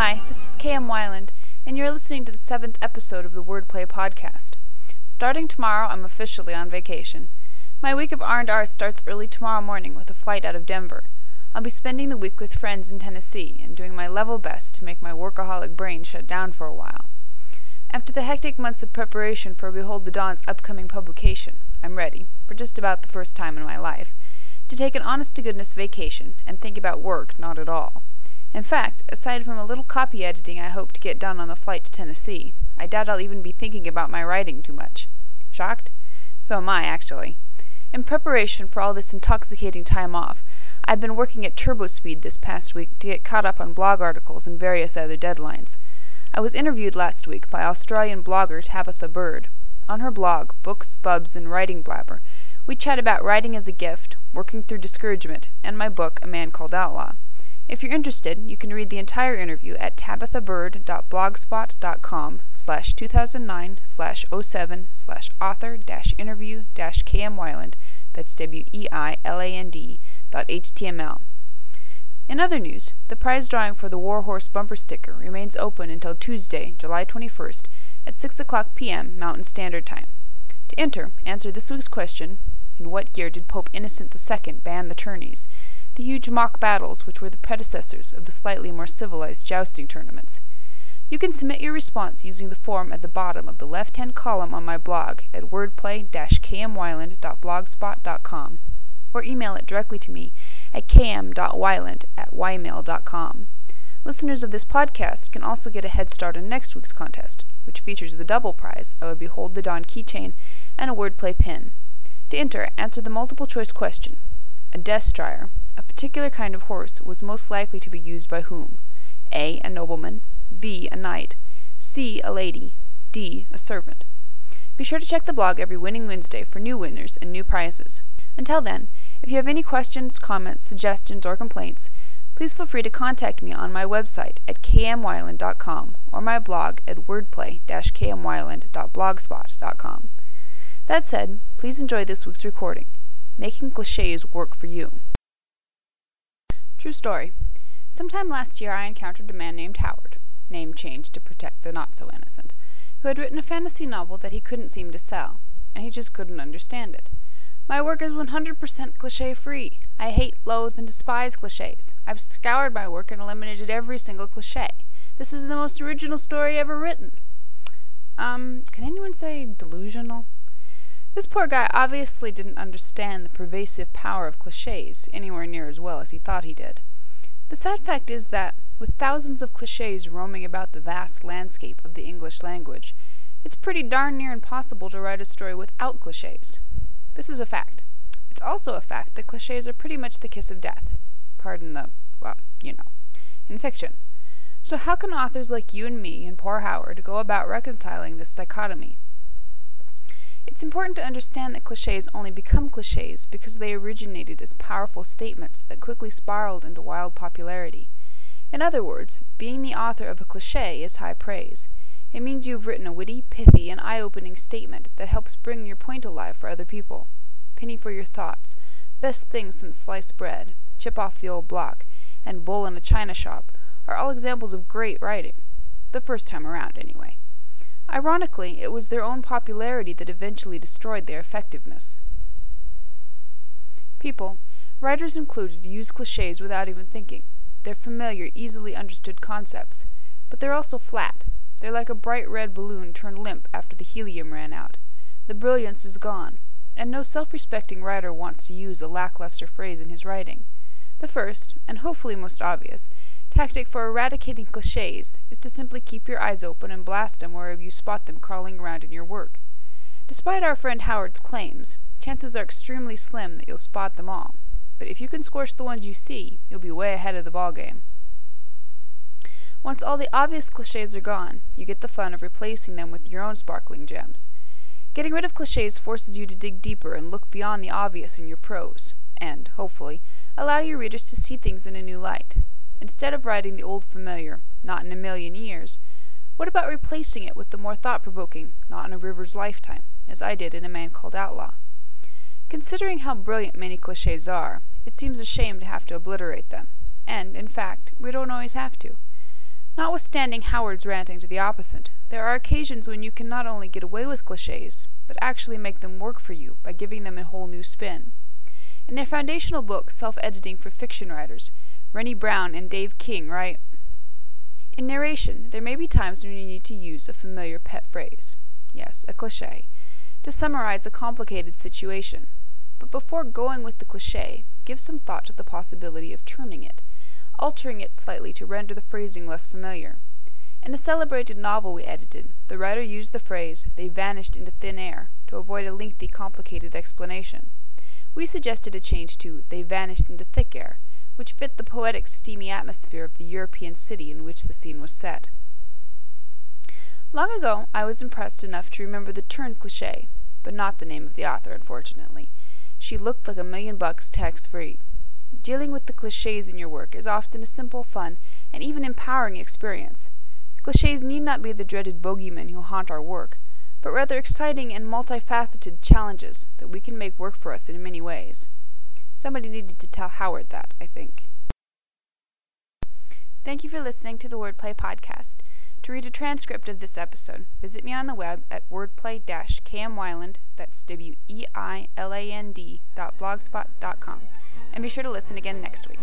Hi, this is KM Weiland, and you're listening to the seventh episode of the Wordplay Podcast. Starting tomorrow, I'm officially on vacation. My week of R&R starts early tomorrow morning with a flight out of Denver. I'll be spending the week with friends in Tennessee and doing my level best to make my workaholic brain shut down for a while. After the hectic months of preparation for Behold the Dawn's upcoming publication, I'm ready, for just about the first time in my life, to take an honest to goodness vacation and think about work not at all. In fact, aside from a little copy editing I hope to get done on the flight to Tennessee, I doubt I'll even be thinking about my writing too much. Shocked? So am I, actually. In preparation for all this intoxicating time off, I've been working at turbo speed this past week to get caught up on blog articles and various other deadlines. I was interviewed last week by Australian blogger Tabitha Bird. On her blog, Books, Bubs, and Writing Blabber, we chat about writing as a gift, working through discouragement, and my book, A Man Called Outlaw. If you're interested, you can read the entire interview at tabithabird.blogspot.com slash 2009 slash 07 slash author dash interview dash km Weiland, that's W-E-I-L-A-N-D dot html. In other news, the prize drawing for the Warhorse bumper sticker remains open until Tuesday, July 21st at 6 o'clock p.m. Mountain Standard Time. To enter, answer this week's question, in what year did Pope Innocent II ban the tourneys? The huge mock battles which were the predecessors of the slightly more civilized jousting tournaments. You can submit your response using the form at the bottom of the left-hand column on my blog at wordplay-kmweiland.blogspot.com or email it directly to me at km.weiland at ymail.com. Listeners of this podcast can also get a head start on next week's contest, which features the double prize of a Behold the Dawn keychain and a wordplay pin. To enter, answer the multiple choice question. A destrier, a particular kind of horse was most likely to be used by whom? A. A nobleman. B. A knight. C. A lady. D. A servant. Be sure to check the blog every Winning Wednesday for new winners and new prizes. Until then, if you have any questions, comments, suggestions, or complaints, please feel free to contact me on my website at kmweiland.com or my blog at wordplay-kmweiland.blogspot.com. That said, please enjoy this week's recording. Making cliches work for you. True story. Sometime last year I encountered a man named Howard, name changed to protect the not so innocent, who had written a fantasy novel that he couldn't seem to sell, and he just couldn't understand it. My work is 100% cliche free. I hate, loathe, and despise cliches. I've scoured my work and eliminated every single cliche. This is the most original story ever written. Um, can anyone say delusional? This poor guy obviously didn't understand the pervasive power of cliches anywhere near as well as he thought he did. The sad fact is that, with thousands of cliches roaming about the vast landscape of the English language, it's pretty darn near impossible to write a story without cliches. This is a fact. It's also a fact that cliches are pretty much the kiss of death. Pardon the, well, you know, in fiction. So how can authors like you and me and poor Howard go about reconciling this dichotomy? It's important to understand that cliches only become cliches because they originated as powerful statements that quickly spiraled into wild popularity. In other words, being the author of a cliche is high praise. It means you've written a witty, pithy, and eye-opening statement that helps bring your point alive for other people. Penny for your thoughts, best thing since sliced bread, chip off the old block, and bull in a china shop are all examples of great writing. The first time around, anyway. Ironically, it was their own popularity that eventually destroyed their effectiveness. People, writers included, use cliches without even thinking. They're familiar, easily understood concepts, but they're also flat. They're like a bright red balloon turned limp after the helium ran out. The brilliance is gone, and no self-respecting writer wants to use a lackluster phrase in his writing. The first, and hopefully most obvious, tactic for eradicating cliches is to simply keep your eyes open and blast them wherever you spot them crawling around in your work. Despite our friend Howard's claims, chances are extremely slim that you'll spot them all. But if you can scorch the ones you see, you'll be way ahead of the ballgame. Once all the obvious cliches are gone, you get the fun of replacing them with your own sparkling gems. Getting rid of cliches forces you to dig deeper and look beyond the obvious in your prose, and, hopefully, allow your readers to see things in a new light. Instead of writing the old familiar, not in a million years, what about replacing it with the more thought-provoking, not in a river's lifetime, as I did in A Man Called Outlaw? Considering how brilliant many cliches are, it seems a shame to have to obliterate them, and, in fact, we don't always have to. Notwithstanding Howard's ranting to the opposite, there are occasions when you can not only get away with cliches, but actually make them work for you by giving them a whole new spin. In their foundational book, Self Editing for Fiction Writers, Renni Browne and Dave King write In narration, there may be times when you need to use a familiar pet phrase yes, a cliche to summarize a complicated situation. But before going with the cliche, give some thought to the possibility of turning it, altering it slightly to render the phrasing less familiar. In a celebrated novel we edited, the writer used the phrase, they vanished into thin air, to avoid a lengthy, complicated explanation. We suggested a change to, they vanished into thick air, which fit the poetic, steamy atmosphere of the European city in which the scene was set. Long ago, I was impressed enough to remember the turn cliche, but not the name of the author, unfortunately. She looked like a million bucks tax free. Dealing with the cliches in your work is often a simple, fun, and even empowering experience. Cliches need not be the dreaded bogeymen who haunt our work, but rather exciting and multifaceted challenges that we can make work for us in many ways. Somebody needed to tell Howard that, I think. Thank you for listening to the Wordplay Podcast. To read a transcript of this episode, visit me on the web at wordplay-kmweiland, that's W-E-I-L-A-N-D dot blogspot and be sure to listen again next week.